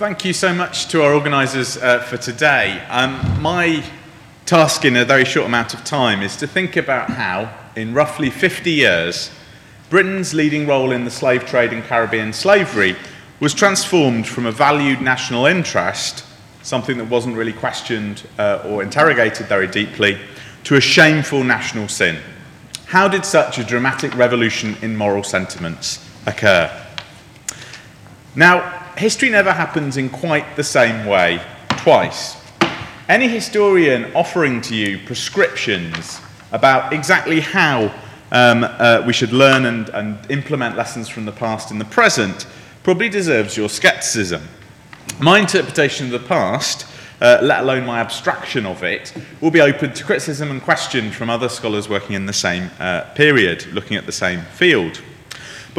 Thank you so much to our organisers uh, for today. Um, my task in a very short amount of time is to think about how, in roughly 50 years, Britain's leading role in the slave trade and Caribbean slavery was transformed from a valued national interest, something that wasn't really questioned uh, or interrogated very deeply, to a shameful national sin. How did such a dramatic revolution in moral sentiments occur? Now, history never happens in quite the same way twice. Any historian offering to you prescriptions about exactly how um, uh, we should learn and, and implement lessons from the past in the present probably deserves your skepticism. My interpretation of the past, uh, let alone my abstraction of it, will be open to criticism and question from other scholars working in the same uh, period, looking at the same field.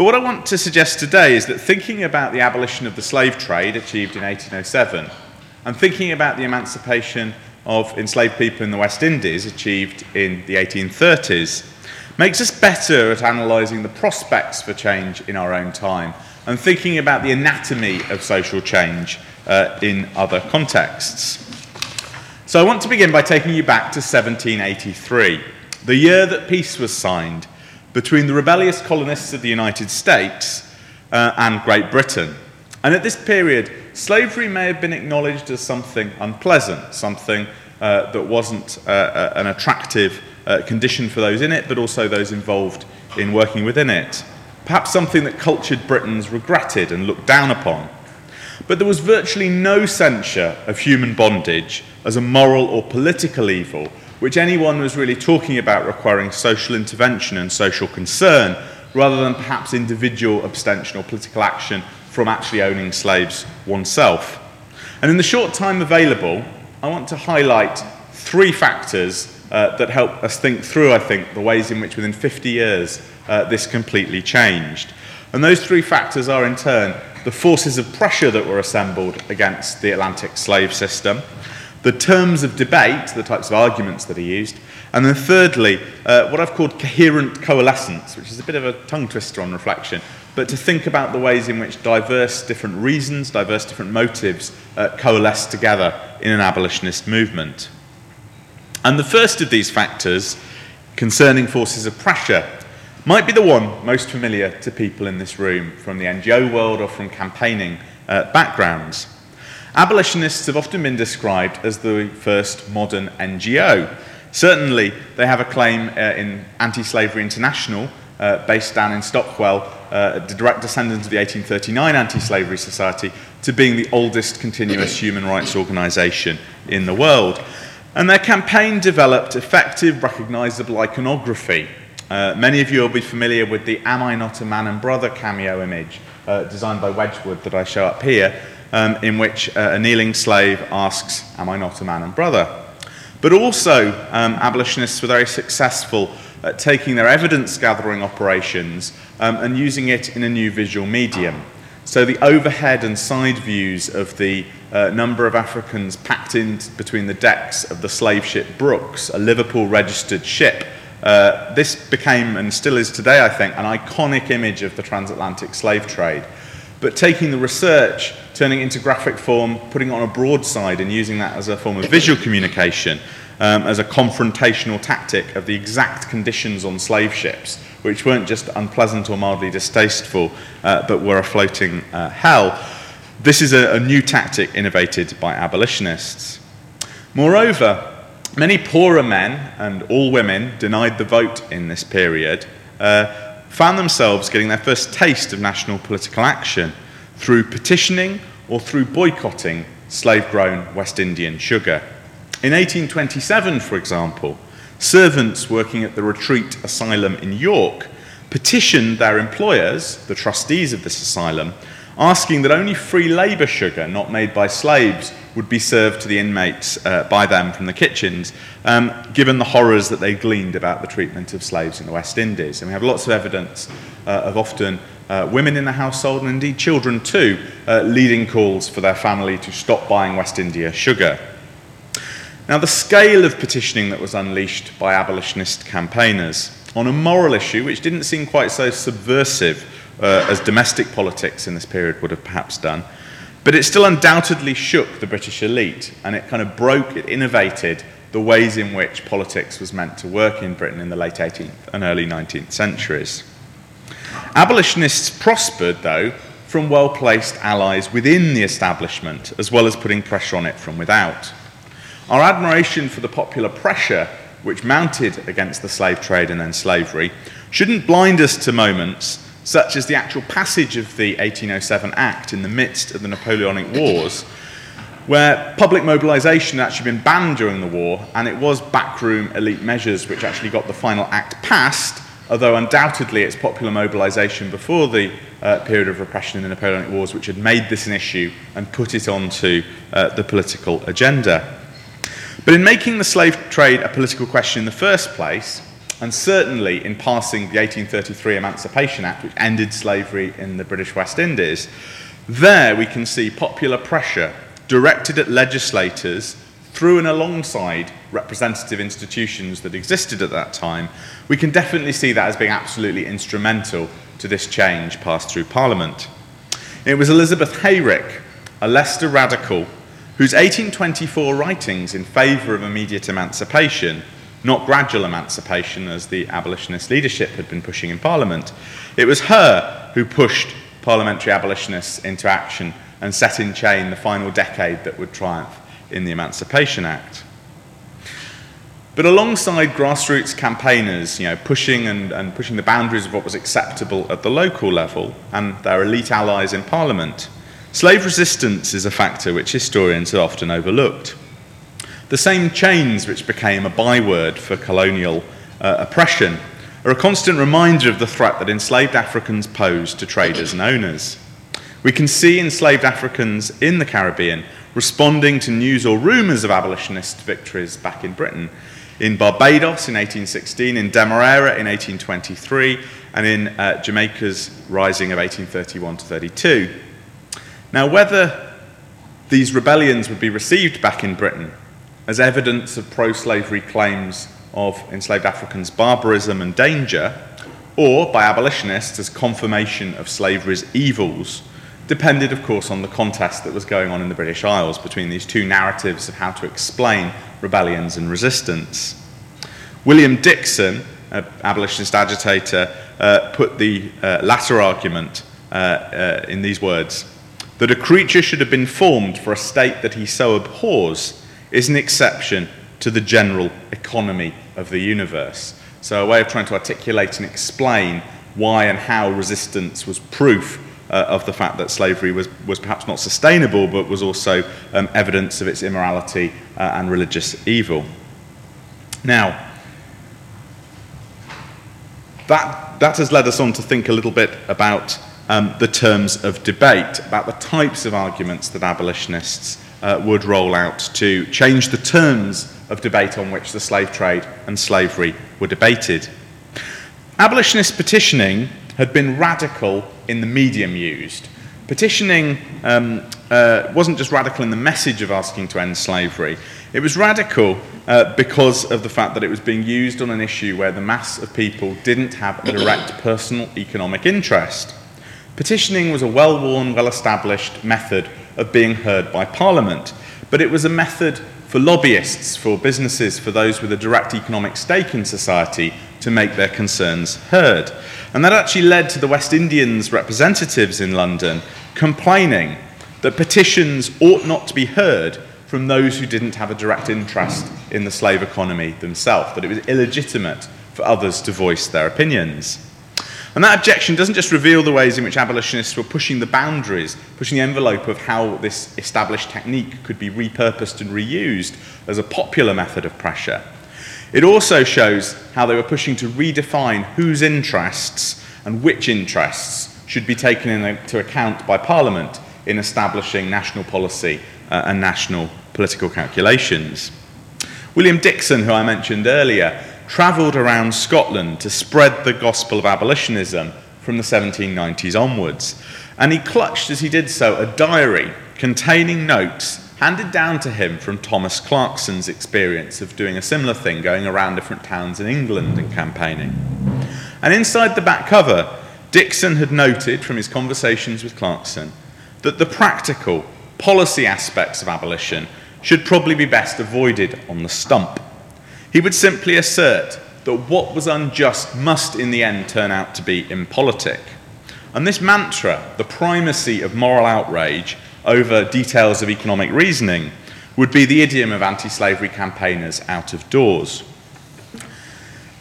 But what I want to suggest today is that thinking about the abolition of the slave trade achieved in 1807 and thinking about the emancipation of enslaved people in the West Indies achieved in the 1830s makes us better at analysing the prospects for change in our own time and thinking about the anatomy of social change uh, in other contexts. So I want to begin by taking you back to 1783, the year that peace was signed between the rebellious colonists of the United States uh, and Great Britain. And at this period, slavery may have been acknowledged as something unpleasant, something uh, that wasn't uh, uh an attractive uh, condition for those in it, but also those involved in working within it. Perhaps something that cultured Britons regretted and looked down upon. But there was virtually no censure of human bondage as a moral or political evil which anyone was really talking about requiring social intervention and social concern, rather than perhaps individual abstention or political action from actually owning slaves oneself. And in the short time available, I want to highlight three factors uh, that help us think through, I think, the ways in which within 50 years uh, this completely changed. And those three factors are, in turn, the forces of pressure that were assembled against the Atlantic slave system, the terms of debate, the types of arguments that are used, and then thirdly, uh, what I've called coherent coalescence, which is a bit of a tongue twister on reflection, but to think about the ways in which diverse different reasons, diverse different motives uh, coalesce together in an abolitionist movement. And the first of these factors, concerning forces of pressure, might be the one most familiar to people in this room from the NGO world or from campaigning uh, backgrounds. Abolitionists have often been described as the first modern NGO. Certainly, they have a claim uh, in Anti Slavery International, uh, based down in Stockwell, uh, the direct descendant of the 1839 Anti Slavery Society, to being the oldest continuous human rights organisation in the world. And their campaign developed effective, recognisable iconography. Uh, many of you will be familiar with the Am I Not a Man and Brother cameo image uh, designed by Wedgwood that I show up here um, in which uh, a kneeling slave asks, Am I not a man and brother? But also, um, abolitionists were very successful at taking their evidence gathering operations um, and using it in a new visual medium. So, the overhead and side views of the uh, number of Africans packed in between the decks of the slave ship Brookes, a Liverpool registered ship, uh, this became, and still is today, I think, an iconic image of the transatlantic slave trade. But taking the research, turning it into graphic form, putting it on a broadside, and using that as a form of visual communication, um, as a confrontational tactic of the exact conditions on slave ships, which weren't just unpleasant or mildly distasteful, uh, but were a floating uh, hell. This is a, a new tactic innovated by abolitionists. Moreover, many poorer men and all women denied the vote in this period. Uh, found themselves getting their first taste of national political action through petitioning or through boycotting slave grown West Indian sugar. In 1827, for example, servants working at the Retreat Asylum in York petitioned their employers, the trustees of this asylum, asking that only free labour sugar, not made by slaves, would be served to the inmates uh, by them from the kitchens, um, given the horrors that they gleaned about the treatment of slaves in the West Indies. And we have lots of evidence uh, of often uh, women in the household, and indeed children too, uh, leading calls for their family to stop buying West India sugar. Now, the scale of petitioning that was unleashed by abolitionist campaigners on a moral issue, which didn't seem quite so subversive uh, as domestic politics in this period would have perhaps done, But it still undoubtedly shook the British elite, and it kind of broke, it innovated the ways in which politics was meant to work in Britain in the late 18th and early 19th centuries. Abolitionists prospered, though, from well placed allies within the establishment, as well as putting pressure on it from without. Our admiration for the popular pressure which mounted against the slave trade and then slavery shouldn't blind us to moments such as the actual passage of the 1807 Act in the midst of the Napoleonic Wars, where public mobilisation had actually been banned during the war, and it was backroom elite measures which actually got the final act passed, although undoubtedly it's popular mobilisation before the uh, period of repression in the Napoleonic Wars which had made this an issue and put it onto uh, the political agenda. But in making the slave trade a political question in the first place, and certainly in passing the 1833 Emancipation Act, which ended slavery in the British West Indies, there we can see popular pressure directed at legislators through and alongside representative institutions that existed at that time. We can definitely see that as being absolutely instrumental to this change passed through Parliament. It was Elizabeth Heyrick, a Leicester radical, whose 1824 writings in favour of immediate emancipation not gradual emancipation as the abolitionist leadership had been pushing in Parliament. It was her who pushed parliamentary abolitionists into action and set in chain the final decade that would triumph in the Emancipation Act. But alongside grassroots campaigners, you know, pushing and, and pushing the boundaries of what was acceptable at the local level and their elite allies in Parliament, slave resistance is a factor which historians have often overlooked. The same chains which became a byword for colonial uh, oppression are a constant reminder of the threat that enslaved Africans posed to traders and owners. We can see enslaved Africans in the Caribbean responding to news or rumours of abolitionist victories back in Britain, in Barbados in 1816, in Demerara in 1823, and in uh, Jamaica's rising of 1831 to 32. Now, whether these rebellions would be received back in Britain as evidence of pro slavery claims of enslaved Africans' barbarism and danger, or by abolitionists as confirmation of slavery's evils, depended, of course, on the contest that was going on in the British Isles between these two narratives of how to explain rebellions and resistance. William Dickson, an abolitionist agitator, uh, put the uh, latter argument uh, uh in these words that a creature should have been formed for a state that he so abhors is an exception to the general economy of the universe. So, a way of trying to articulate and explain why and how resistance was proof uh, of the fact that slavery was, was perhaps not sustainable, but was also um, evidence of its immorality uh, and religious evil. Now, that, that has led us on to think a little bit about um, the terms of debate, about the types of arguments that abolitionists uh, would roll out to change the terms of debate on which the slave trade and slavery were debated. Abolitionist petitioning had been radical in the medium used. Petitioning um, uh, wasn't just radical in the message of asking to end slavery, it was radical uh, because of the fact that it was being used on an issue where the mass of people didn't have a direct personal economic interest. Petitioning was a well worn, well established method of being heard by Parliament. But it was a method for lobbyists, for businesses, for those with a direct economic stake in society to make their concerns heard. And that actually led to the West Indians representatives in London complaining that petitions ought not to be heard from those who didn't have a direct interest in the slave economy themselves, that it was illegitimate for others to voice their opinions. And that objection doesn't just reveal the ways in which abolitionists were pushing the boundaries, pushing the envelope of how this established technique could be repurposed and reused as a popular method of pressure. It also shows how they were pushing to redefine whose interests and which interests should be taken into account by Parliament in establishing national policy uh, and national political calculations. William Dickson, who I mentioned earlier, travelled around Scotland to spread the gospel of abolitionism from the 1790s onwards. And he clutched, as he did so, a diary containing notes handed down to him from Thomas Clarkson's experience of doing a similar thing, going around different towns in England and campaigning. And inside the back cover, Dickson had noted from his conversations with Clarkson that the practical, policy aspects of abolition should probably be best avoided on the stump. He would simply assert that what was unjust must in the end turn out to be impolitic. And this mantra, the primacy of moral outrage over details of economic reasoning, would be the idiom of anti slavery campaigners out of doors.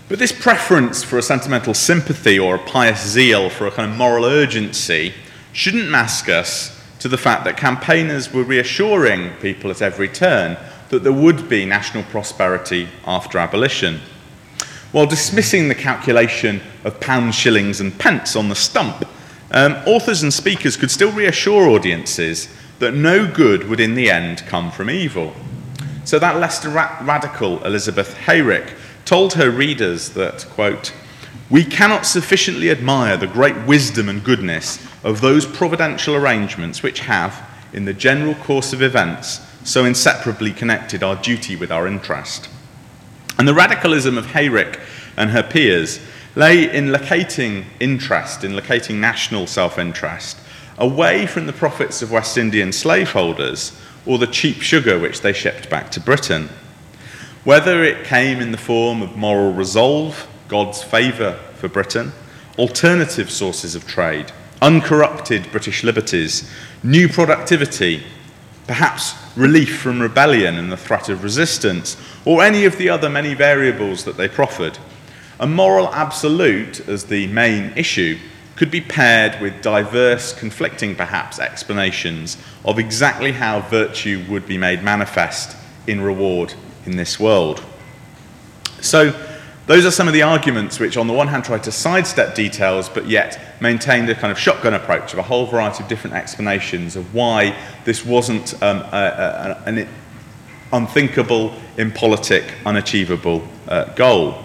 But this preference for a sentimental sympathy or a pious zeal for a kind of moral urgency shouldn't mask us to the fact that campaigners were reassuring people at every turn that there would be national prosperity after abolition. While dismissing the calculation of pounds, shillings, and pence on the stump, um, authors and speakers could still reassure audiences that no good would in the end come from evil. So that Leicester ra- radical Elizabeth Heyrick told her readers that, quote, we cannot sufficiently admire the great wisdom and goodness of those providential arrangements which have, in the general course of events, so inseparably connected our duty with our interest. And the radicalism of Heyrick and her peers lay in locating interest, in locating national self interest, away from the profits of West Indian slaveholders or the cheap sugar which they shipped back to Britain. Whether it came in the form of moral resolve, God's favour for Britain, alternative sources of trade, uncorrupted British liberties, new productivity, perhaps relief from rebellion and the threat of resistance, or any of the other many variables that they proffered. A moral absolute as the main issue could be paired with diverse, conflicting perhaps, explanations of exactly how virtue would be made manifest in reward in this world. So, those are some of the arguments which, on the one hand, try to sidestep details, but yet maintain a kind of shotgun approach of a whole variety of different explanations of why this wasn't um, a, a, an unthinkable, impolitic, unachievable uh, goal.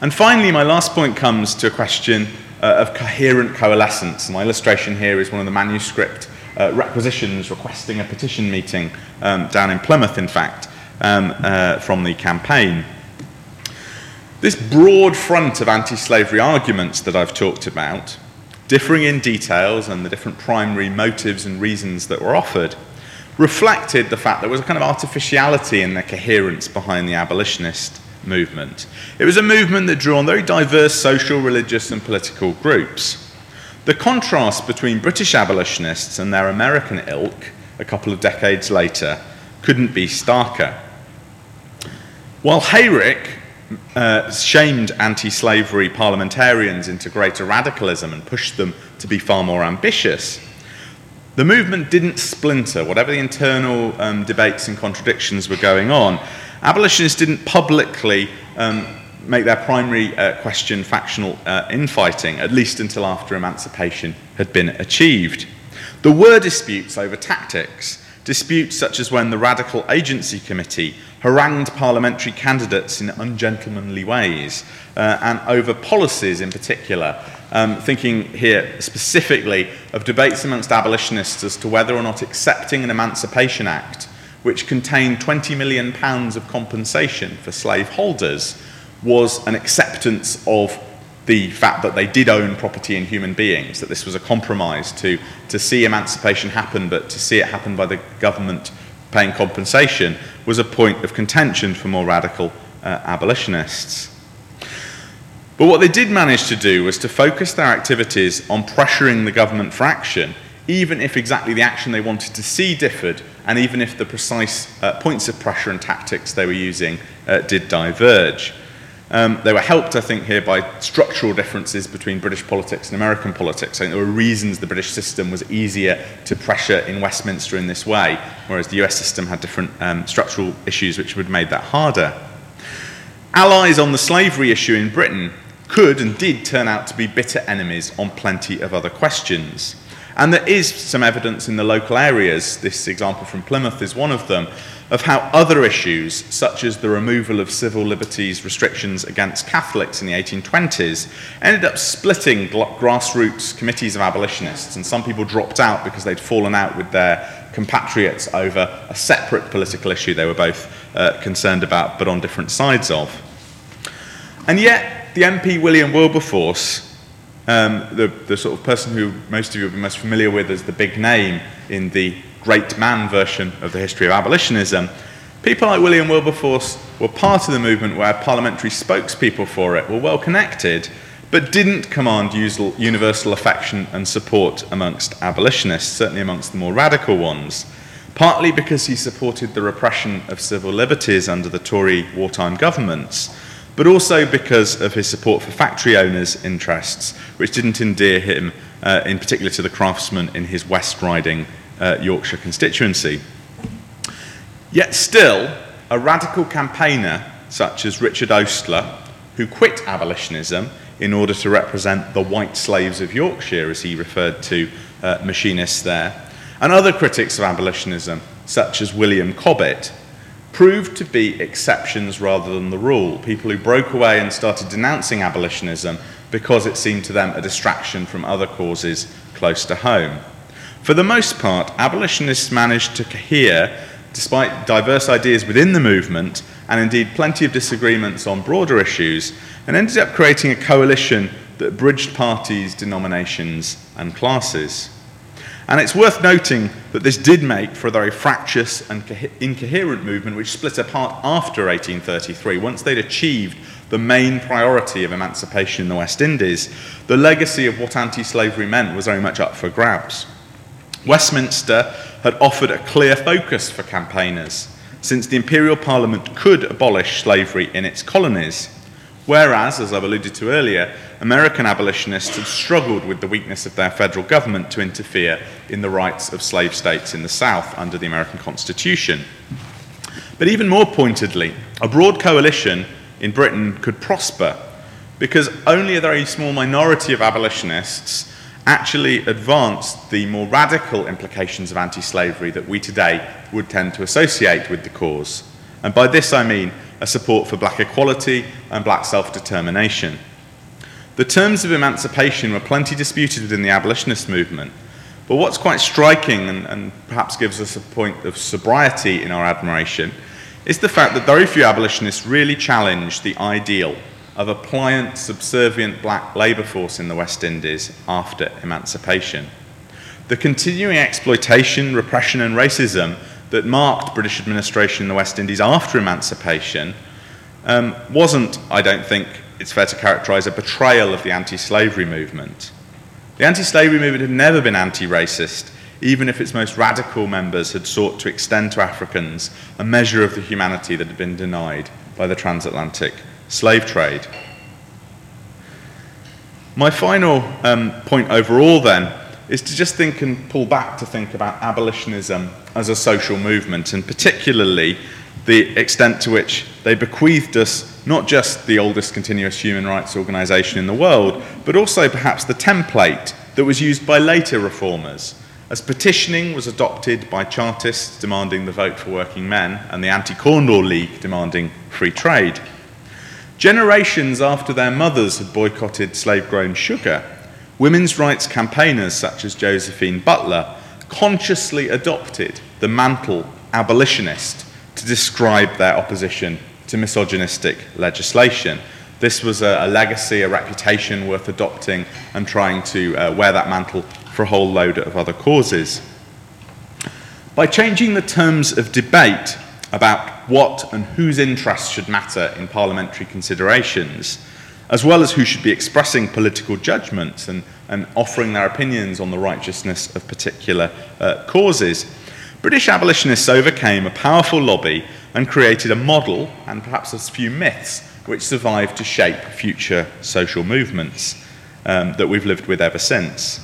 And finally, my last point comes to a question uh, of coherent coalescence. My illustration here is one of the manuscript uh, requisitions requesting a petition meeting um, down in Plymouth, in fact, um, uh, from the campaign. This broad front of anti slavery arguments that I've talked about, differing in details and the different primary motives and reasons that were offered, reflected the fact there was a kind of artificiality in the coherence behind the abolitionist movement. It was a movement that drew on very diverse social, religious, and political groups. The contrast between British abolitionists and their American ilk a couple of decades later couldn't be starker. While Heyrick uh, shamed anti slavery parliamentarians into greater radicalism and pushed them to be far more ambitious. The movement didn't splinter, whatever the internal um, debates and contradictions were going on. Abolitionists didn't publicly um, make their primary uh, question factional uh, infighting, at least until after emancipation had been achieved. There were disputes over tactics, disputes such as when the Radical Agency Committee harangued parliamentary candidates in ungentlemanly ways, uh, and over policies in particular. Um, thinking here specifically of debates amongst abolitionists as to whether or not accepting an Emancipation Act, which contained £20 million of compensation for slaveholders, was an acceptance of the fact that they did own property in human beings, that this was a compromise to, to see emancipation happen, but to see it happen by the government paying compensation was a point of contention for more radical uh, abolitionists. But what they did manage to do was to focus their activities on pressuring the government for action, even if exactly the action they wanted to see differed, and even if the precise uh, points of pressure and tactics they were using uh, did diverge. Um, they were helped, I think, here by structural differences between British politics and American politics. I think there were reasons the British system was easier to pressure in Westminster in this way, whereas the US system had different um, structural issues which would have made that harder. Allies on the slavery issue in Britain could and did turn out to be bitter enemies on plenty of other questions. And there is some evidence in the local areas, this example from Plymouth is one of them, of how other issues, such as the removal of civil liberties restrictions against Catholics in the 1820s, ended up splitting grassroots committees of abolitionists, and some people dropped out because they'd fallen out with their compatriots over a separate political issue they were both uh, concerned about, but on different sides of. And yet, the MP William Wilberforce um, the, the sort of person who most of you will be most familiar with as the big name in the great man version of the history of abolitionism, people like William Wilberforce were part of the movement where parliamentary spokespeople for it were well connected, but didn't command universal affection and support amongst abolitionists, certainly amongst the more radical ones, partly because he supported the repression of civil liberties under the Tory wartime governments, but also because of his support for factory owners' interests, which didn't endear him uh, in particular to the craftsmen in his West Riding uh, Yorkshire constituency. Yet still, a radical campaigner such as Richard Oastler, who quit abolitionism in order to represent the white slaves of Yorkshire, as he referred to uh, machinists there, and other critics of abolitionism, such as William Cobbett, proved to be exceptions rather than the rule. People who broke away and started denouncing abolitionism because it seemed to them a distraction from other causes close to home. For the most part, abolitionists managed to cohere, despite diverse ideas within the movement, and indeed plenty of disagreements on broader issues, and ended up creating a coalition that bridged parties, denominations, and classes. And it's worth noting that this did make for a very fractious and incoherent movement which split apart after 1833. Once they'd achieved the main priority of emancipation in the West Indies, the legacy of what anti slavery meant was very much up for grabs. Westminster had offered a clear focus for campaigners, since the Imperial Parliament could abolish slavery in its colonies, whereas, as I've alluded to earlier, American abolitionists had struggled with the weakness of their federal government to interfere in the rights of slave states in the South under the American Constitution. But even more pointedly, a broad coalition in Britain could prosper because only a very small minority of abolitionists actually advanced the more radical implications of anti slavery that we today would tend to associate with the cause. And by this I mean a support for black equality and black self determination. The terms of emancipation were plenty disputed within the abolitionist movement, but what's quite striking and, and, perhaps gives us a point of sobriety in our admiration is the fact that very few abolitionists really challenged the ideal of a pliant, subservient black labour force in the West Indies after emancipation. The continuing exploitation, repression, and racism that marked British administration in the West Indies after emancipation um, wasn't, I don't think, it's fair to characterize a betrayal of the anti slavery movement. The anti slavery movement had never been anti racist, even if its most radical members had sought to extend to Africans a measure of the humanity that had been denied by the transatlantic slave trade. My final um, point overall, then, is to just think and pull back to think about abolitionism as a social movement, and particularly the extent to which they bequeathed us not just the oldest continuous human rights organisation in the world, but also perhaps the template that was used by later reformers. As petitioning was adopted by Chartists demanding the vote for working men and the Anti Corn Law League demanding free trade. Generations after their mothers had boycotted slave grown sugar, women's rights campaigners such as Josephine Butler consciously adopted the mantle abolitionist to describe their opposition to misogynistic legislation. This was a, a legacy, a reputation worth adopting and trying to uh, wear that mantle for a whole load of other causes. By changing the terms of debate about what and whose interests should matter in parliamentary considerations, as well as who should be expressing political judgments and, and offering their opinions on the righteousness of particular uh, causes, British abolitionists overcame a powerful lobby and created a model and perhaps a few myths which survived to shape future social movements um, that we've lived with ever since.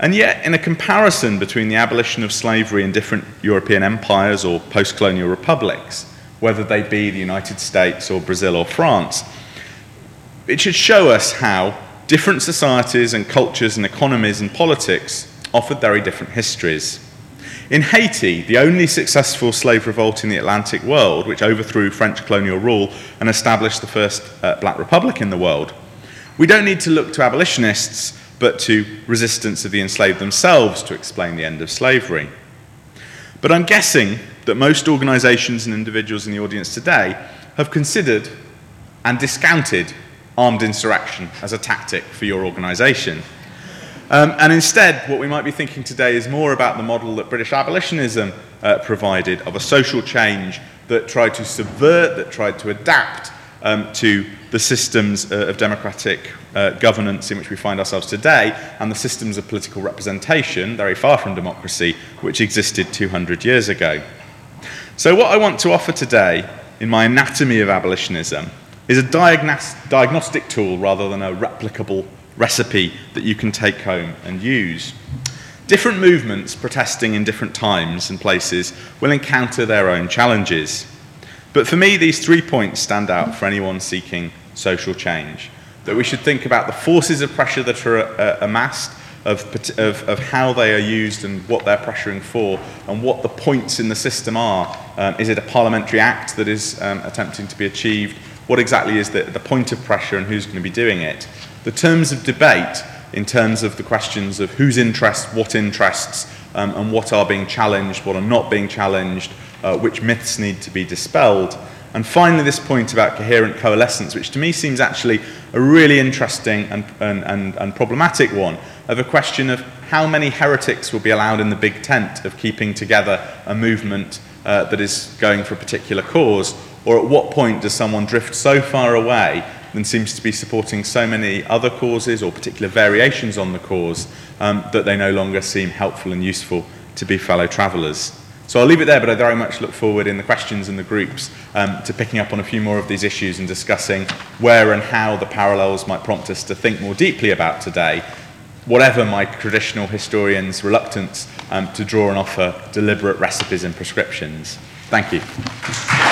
And yet, in a comparison between the abolition of slavery in different European empires or post colonial republics, whether they be the United States or Brazil or France, it should show us how different societies and cultures and economies and politics offered very different histories. In Haiti, the only successful slave revolt in the Atlantic world, which overthrew French colonial rule and established the first uh, black republic in the world, we don't need to look to abolitionists, but to resistance of the enslaved themselves to explain the end of slavery. But I'm guessing that most organisations and individuals in the audience today have considered and discounted armed insurrection as a tactic for your organisation. Um, and instead, what we might be thinking today is more about the model that British abolitionism uh, provided of a social change that tried to subvert, that tried to adapt um, to the systems uh, of democratic uh, governance in which we find ourselves today and the systems of political representation, very far from democracy, which existed 200 years ago. So, what I want to offer today in my anatomy of abolitionism is a diagnos- diagnostic tool rather than a replicable recipe that you can take home and use. Different movements protesting in different times and places will encounter their own challenges. But for me, these three points stand out for anyone seeking social change. That we should think about the forces of pressure that are uh, amassed, of, of, of, how they are used and what they're pressuring for, and what the points in the system are. Um, is it a parliamentary act that is um, attempting to be achieved? What exactly is the, the point of pressure and who's going to be doing it? The terms of debate, in terms of the questions of whose interests, what interests, um, and what are being challenged, what are not being challenged, uh, which myths need to be dispelled. And finally, this point about coherent coalescence, which to me seems actually a really interesting and, and, and, and, problematic one, of a question of how many heretics will be allowed in the big tent of keeping together a movement uh, that is going for a particular cause, or at what point does someone drift so far away and seems to be supporting so many other causes or particular variations on the cause um, that they no longer seem helpful and useful to be fellow travellers. So I'll leave it there, but I very much look forward in the questions and the groups um, to picking up on a few more of these issues and discussing where and how the parallels might prompt us to think more deeply about today, whatever my traditional historian's reluctance um, to draw and offer deliberate recipes and prescriptions. Thank you.